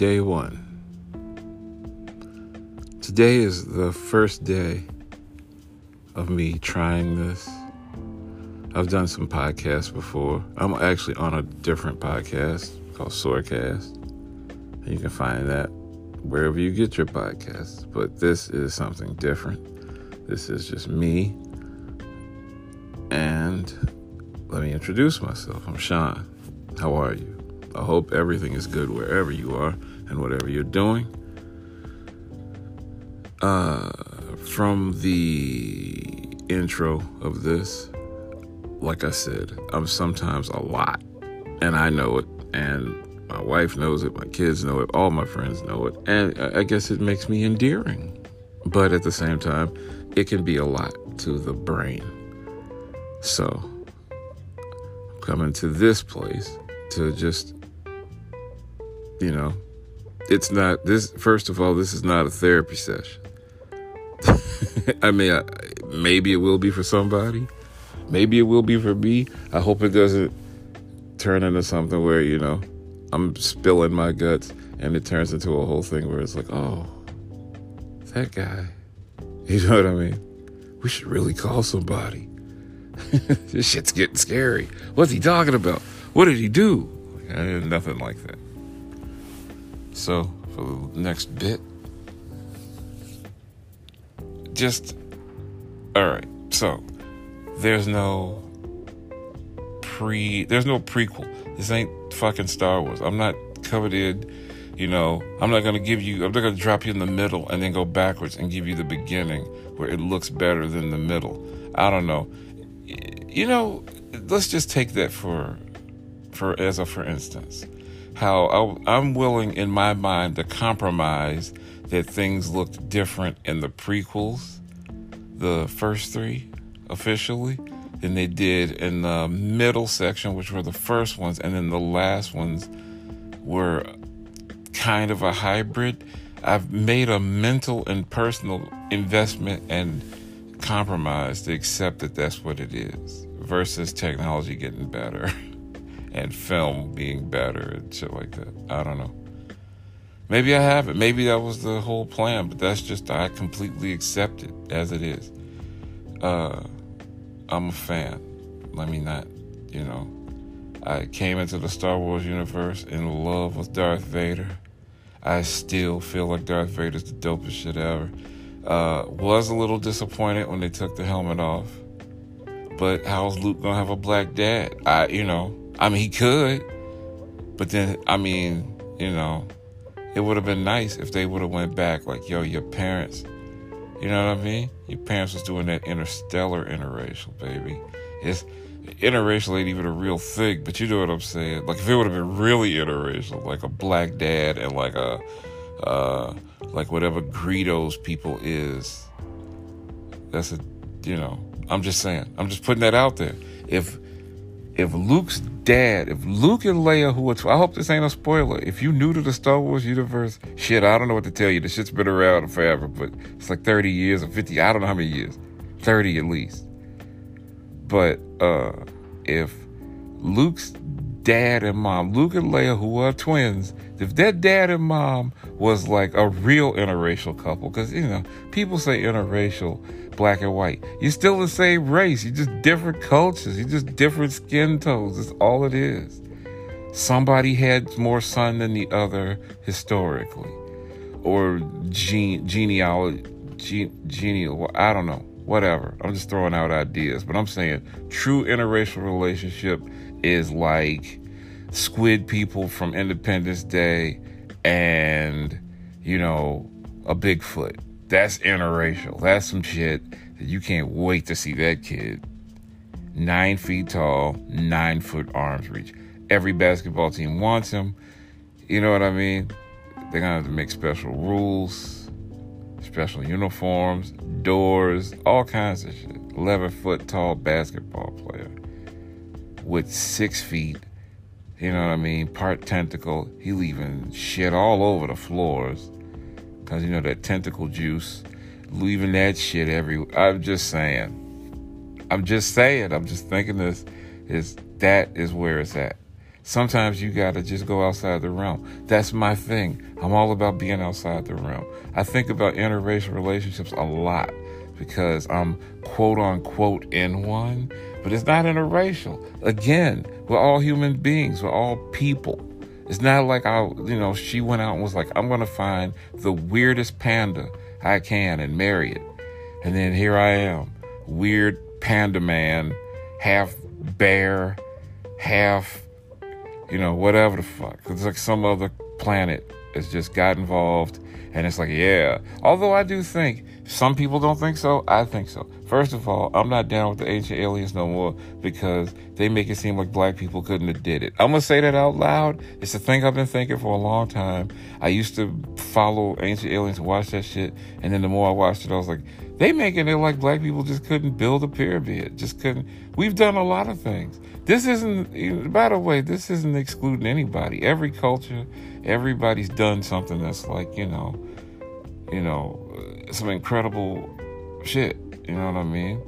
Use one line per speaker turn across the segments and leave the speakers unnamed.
day one. Today is the first day of me trying this. I've done some podcasts before. I'm actually on a different podcast called Sorecast. You can find that wherever you get your podcasts. But this is something different. This is just me. And let me introduce myself. I'm Sean. How are you? I hope everything is good wherever you are and whatever you're doing. Uh, from the intro of this, like I said, I'm sometimes a lot, and I know it, and my wife knows it, my kids know it, all my friends know it, and I guess it makes me endearing. But at the same time, it can be a lot to the brain. So, coming to this place to just you know, it's not this. First of all, this is not a therapy session. I mean, I, maybe it will be for somebody. Maybe it will be for me. I hope it doesn't turn into something where you know I'm spilling my guts and it turns into a whole thing where it's like, oh, that guy. You know what I mean? We should really call somebody. this shit's getting scary. What's he talking about? What did he do? Nothing like that. So, for the next bit, just all right. So, there's no pre, there's no prequel. This ain't fucking Star Wars. I'm not coveted. You know, I'm not gonna give you. I'm not gonna drop you in the middle and then go backwards and give you the beginning where it looks better than the middle. I don't know. You know, let's just take that for, for as a for instance how I'm willing in my mind to compromise that things looked different in the prequels, the first three officially, than they did in the middle section, which were the first ones, and then the last ones were kind of a hybrid. I've made a mental and personal investment and compromise to accept that that's what it is versus technology getting better. and film being better and shit like that. I don't know. Maybe I haven't. Maybe that was the whole plan, but that's just I completely accept it as it is. Uh, I'm a fan. Let me not, you know. I came into the Star Wars universe in love with Darth Vader. I still feel like Darth Vader's the dopest shit ever. Uh, was a little disappointed when they took the helmet off. But how's Luke gonna have a black dad? I, you know, I mean, he could, but then, I mean, you know, it would have been nice if they would have went back like, yo, your parents, you know what I mean? Your parents was doing that interstellar interracial, baby. It's interracial ain't even a real thing, but you know what I'm saying? Like if it would have been really interracial, like a black dad and like a, uh, like whatever Greedo's people is, that's a, you know, I'm just saying, I'm just putting that out there. If if Luke's dad, if Luke and Leia, who are, I hope this ain't a spoiler. If you new to the Star Wars universe, shit, I don't know what to tell you. The shit's been around forever, but it's like 30 years or 50, I don't know how many years. 30 at least. But uh if Luke's dad and mom, Luke and Leia, who are twins, if their dad and mom was like a real interracial couple, because you know, people say interracial, black and white. You're still the same race. You're just different cultures. You're just different skin tones. That's all it is. Somebody had more sun than the other historically, or gene genealogy, gene, genial. I don't know. Whatever. I'm just throwing out ideas, but I'm saying true interracial relationship is like squid people from Independence Day and you know a Bigfoot that's interracial. That's some shit that you can't wait to see that kid. Nine feet tall, nine foot arms reach. Every basketball team wants him. You know what I mean? They're gonna have to make special rules, special uniforms, doors, all kinds of shit. 11 foot tall basketball player with six feet, you know what I mean? Part tentacle. He leaving shit all over the floors. Cause you know that tentacle juice, leaving that shit every. I'm just saying. I'm just saying. I'm just thinking this is that is where it's at. Sometimes you gotta just go outside the realm. That's my thing. I'm all about being outside the realm. I think about interracial relationships a lot because I'm quote unquote in one, but it's not interracial. Again, we're all human beings, we're all people. It's not like I, you know, she went out and was like, I'm gonna find the weirdest panda I can and marry it. And then here I am, weird panda man, half bear, half, you know, whatever the fuck. It's like some other planet has just got involved. And it's like, yeah. Although I do think some people don't think so. I think so. First of all, I'm not down with the ancient aliens no more because they make it seem like black people couldn't have did it. I'm gonna say that out loud. It's a thing I've been thinking for a long time. I used to follow ancient aliens and watch that shit, and then the more I watched it, I was like, they making it like black people just couldn't build a pyramid, just couldn't. We've done a lot of things. This isn't, by the way, this isn't excluding anybody. Every culture, everybody's done something that's like, you know, you know, some incredible shit. You know what I mean?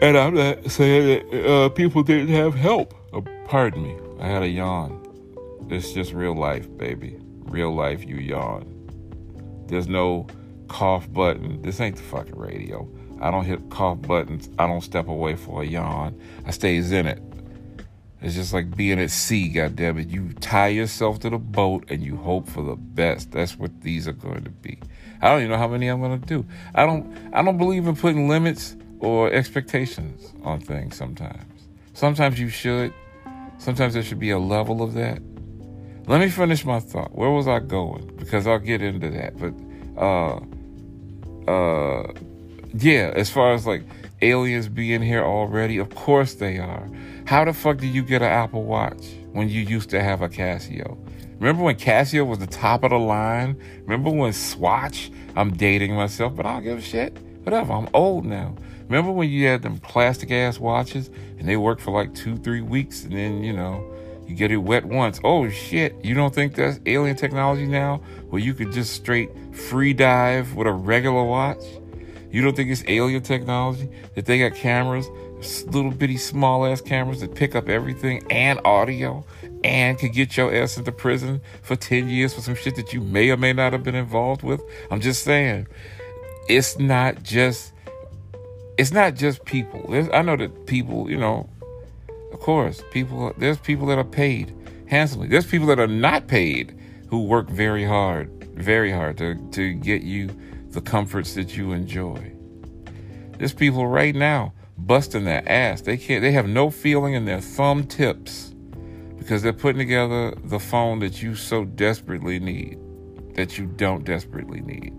And I'm not saying that uh, people didn't have help. Uh, pardon me. I had a yawn. It's just real life, baby. Real life, you yawn. There's no cough button. This ain't the fucking radio. I don't hit cough buttons. I don't step away for a yawn. I stays in it. It's just like being at sea, goddammit. You tie yourself to the boat and you hope for the best. That's what these are going to be. I don't even know how many I'm gonna do. I don't I don't believe in putting limits or expectations on things sometimes. Sometimes you should. Sometimes there should be a level of that. Let me finish my thought. Where was I going? Because I'll get into that. But uh uh yeah, as far as like aliens being here already, of course they are. How the fuck did you get an Apple Watch when you used to have a Casio? Remember when Casio was the top of the line? Remember when Swatch? I'm dating myself, but I don't give a shit. Whatever, I'm old now. Remember when you had them plastic ass watches and they worked for like two, three weeks and then, you know, you get it wet once. Oh shit, you don't think that's alien technology now? Where you could just straight free dive with a regular watch? You don't think it's alien technology that they got cameras little bitty small ass cameras that pick up everything and audio and could get your ass into prison for 10 years for some shit that you may or may not have been involved with. I'm just saying, it's not just it's not just people. There's, I know that people, you know, of course, people there's people that are paid handsomely. There's people that are not paid who work very hard, very hard to to get you the comforts that you enjoy. There's people right now busting their ass. They can't. They have no feeling in their thumb tips because they're putting together the phone that you so desperately need, that you don't desperately need.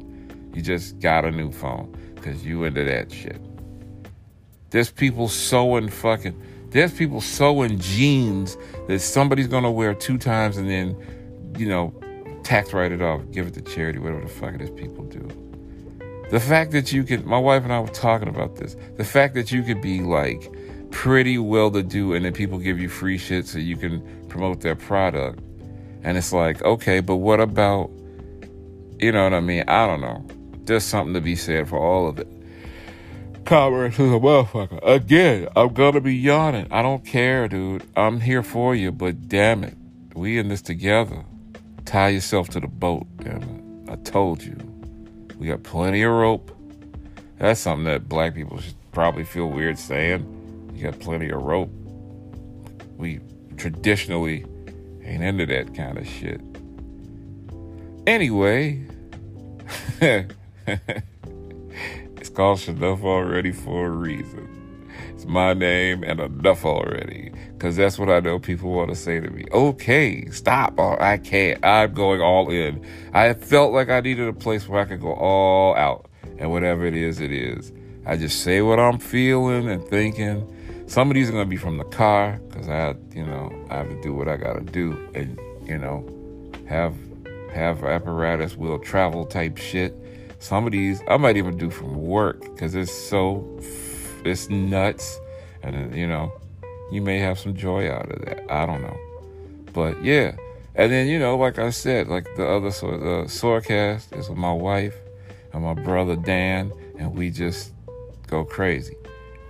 You just got a new phone because you into that shit. There's people sewing fucking. There's people sewing jeans that somebody's gonna wear two times and then, you know, tax write it off, give it to charity, whatever the fuck it is people do. The fact that you could, my wife and I were talking about this. The fact that you could be like pretty well to do and then people give you free shit so you can promote their product. And it's like, okay, but what about, you know what I mean? I don't know. There's something to be said for all of it. Commerce is a motherfucker. Again, I'm gonna be yawning. I don't care, dude. I'm here for you, but damn it. We in this together. Tie yourself to the boat, damn it. I told you. We got plenty of rope. That's something that black people should probably feel weird saying. You got plenty of rope. We traditionally ain't into that kind of shit. Anyway, it's called Enough Already for a reason. It's my name and enough already. Because that's what I know people want to say to me. Okay, stop. Oh, I can't. I'm going all in. I felt like I needed a place where I could go all out. And whatever it is, it is. I just say what I'm feeling and thinking. Some of these are going to be from the car because I, you know, I have to do what I got to do and, you know, have have apparatus will travel type shit. Some of these I might even do from work because it's so it's nuts, and you know, you may have some joy out of that. I don't know. But yeah. And then, you know, like I said, like the other so the Sorecast is with my wife and my brother Dan, and we just go crazy.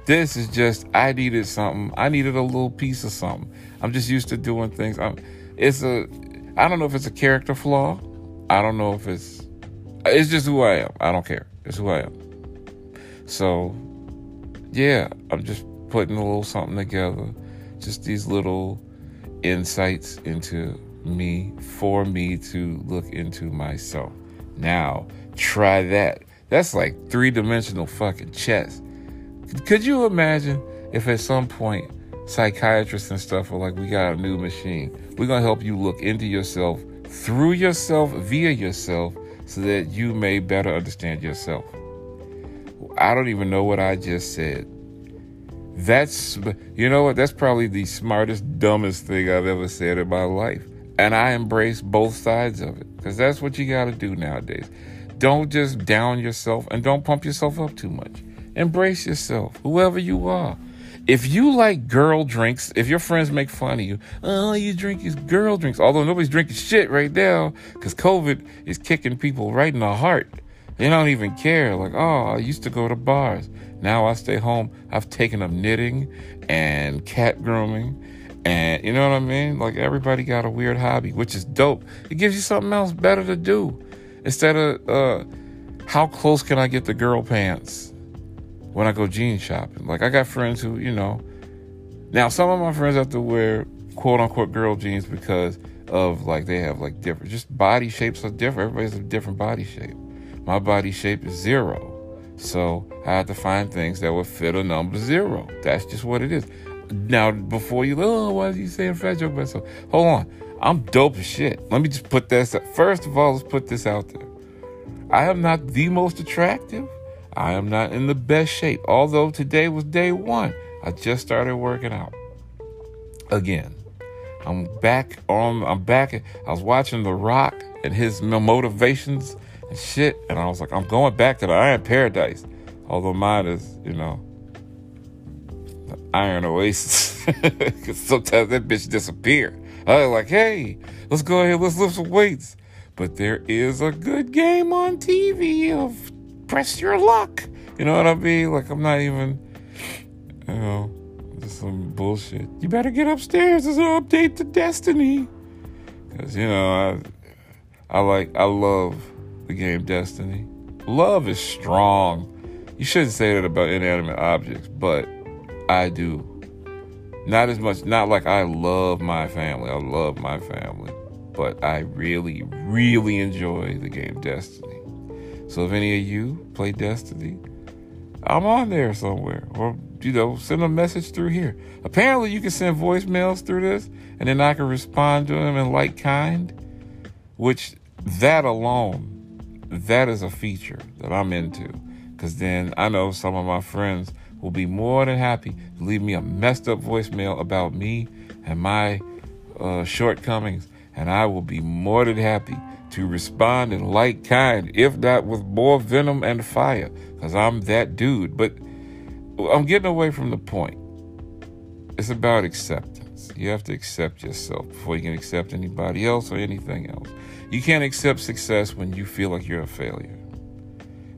This is just I needed something. I needed a little piece of something. I'm just used to doing things. I'm, it's a I don't know if it's a character flaw. I don't know if it's it's just who I am. I don't care. It's who I am. So yeah, I'm just putting a little something together. Just these little insights into me for me to look into myself. Now, try that. That's like three dimensional fucking chess. Could you imagine if at some point psychiatrists and stuff are like, we got a new machine. We're going to help you look into yourself, through yourself, via yourself, so that you may better understand yourself. I don't even know what I just said. That's, you know what? That's probably the smartest, dumbest thing I've ever said in my life. And I embrace both sides of it because that's what you got to do nowadays. Don't just down yourself and don't pump yourself up too much. Embrace yourself, whoever you are. If you like girl drinks, if your friends make fun of you, oh, you drink these girl drinks, although nobody's drinking shit right now because COVID is kicking people right in the heart. They don't even care. Like, oh, I used to go to bars. Now I stay home. I've taken up knitting and cat grooming. And you know what I mean? Like everybody got a weird hobby, which is dope. It gives you something else better to do. Instead of uh, how close can I get the girl pants when I go jean shopping? Like I got friends who, you know, now some of my friends have to wear quote unquote girl jeans because of like they have like different just body shapes are different. Everybody's a different body shape. My body shape is zero. So I had to find things that would fit a number zero. That's just what it is. Now, before you, oh, why are you saying fat joke about so? Hold on. I'm dope as shit. Let me just put this. First of all, let's put this out there. I am not the most attractive. I am not in the best shape. Although today was day one, I just started working out again. I'm back on. I'm back. I was watching The Rock and his motivations and shit. And I was like, I'm going back to the Iron Paradise. Although mine is, you know, the Iron Oasis. Because sometimes that bitch disappear. I was like, hey, let's go ahead, let's lift some weights. But there is a good game on TV of press your luck. You know what I mean? Like, I'm not even, you know, just some bullshit. You better get upstairs. There's an update to Destiny. Because, you know, I, I like, I love the game Destiny. Love is strong. You shouldn't say that about inanimate objects, but I do. Not as much, not like I love my family. I love my family, but I really, really enjoy the game Destiny. So if any of you play Destiny, I'm on there somewhere. Or, you know, send a message through here. Apparently, you can send voicemails through this, and then I can respond to them in like kind, which that alone that is a feature that I'm into. Because then I know some of my friends will be more than happy to leave me a messed up voicemail about me and my uh, shortcomings. And I will be more than happy to respond in like kind, if not with more venom and fire, because I'm that dude. But I'm getting away from the point. It's about acceptance. You have to accept yourself before you can accept anybody else or anything else. You can't accept success when you feel like you're a failure.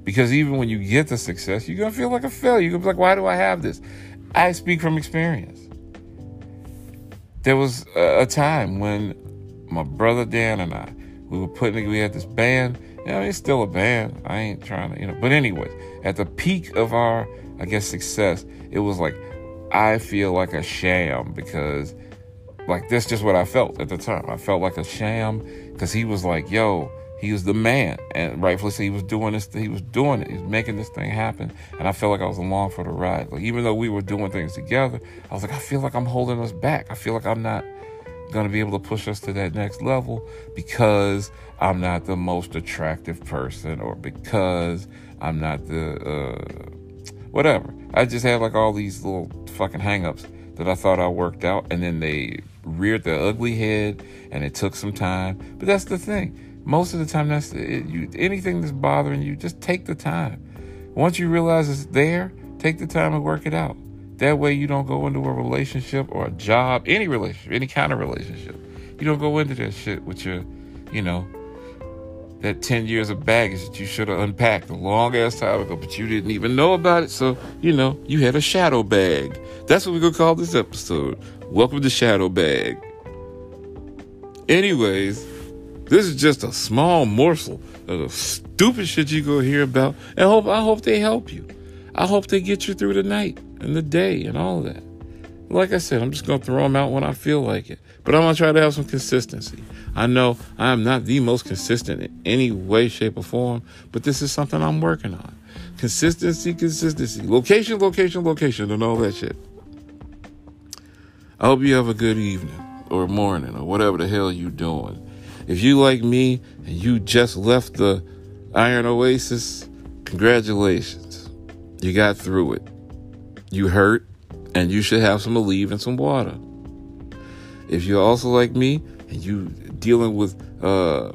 Because even when you get the success, you're going to feel like a failure. You're going to be like, why do I have this? I speak from experience. There was a, time when my brother Dan and I, we were putting, we had this band. You know, it's still a band. I ain't trying to, you know. But anyways, at the peak of our, I guess, success, it was like, I feel like a sham because like that's just what I felt at the time. I felt like a sham because he was like, "Yo, he was the man," and rightfully so, he was doing this. He was doing it. He was making this thing happen, and I felt like I was along for the ride. Like even though we were doing things together, I was like, I feel like I'm holding us back. I feel like I'm not gonna be able to push us to that next level because I'm not the most attractive person, or because I'm not the uh, whatever. I just had like all these little fucking hangups that I thought I worked out, and then they reared their ugly head, and it took some time. But that's the thing. Most of the time, that's it, you. Anything that's bothering you, just take the time. Once you realize it's there, take the time and work it out. That way, you don't go into a relationship or a job, any relationship, any kind of relationship. You don't go into that shit with your, you know, that 10 years of baggage that you should have unpacked a long ass time ago, but you didn't even know about it. So, you know, you had a shadow bag. That's what we're going to call this episode. Welcome to Shadow Bag. Anyways, this is just a small morsel of the stupid shit you go hear about. And hope I hope they help you. I hope they get you through the night and the day and all of that. Like I said, I'm just gonna throw them out when I feel like it. But I'm gonna try to have some consistency. I know I am not the most consistent in any way, shape, or form, but this is something I'm working on. Consistency, consistency, location, location, location, and all that shit. I hope you have a good evening or morning or whatever the hell you're doing. If you like me and you just left the Iron Oasis, congratulations. You got through it. You hurt, and you should have some Aleve and some water. If you're also like me and you dealing with uh,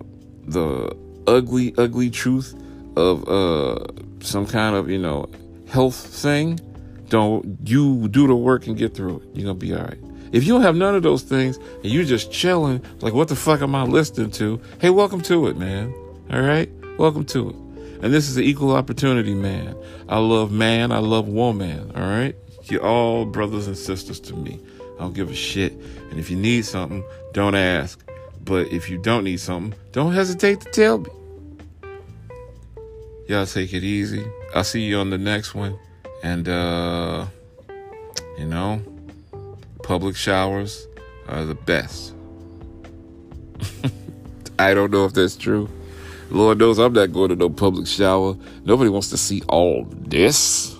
the ugly, ugly truth of uh, some kind of you know health thing, don't you do the work and get through it. You're gonna be all right. If you don't have none of those things and you're just chilling, like what the fuck am I listening to? Hey, welcome to it, man. All right, welcome to it. And this is an equal opportunity, man. I love man. I love woman. All right, you're all brothers and sisters to me. I don't give a shit. And if you need something, don't ask. But if you don't need something, don't hesitate to tell me. Y'all take it easy. I'll see you on the next one. And, uh, you know, public showers are the best. I don't know if that's true. Lord knows I'm not going to no public shower. Nobody wants to see all this.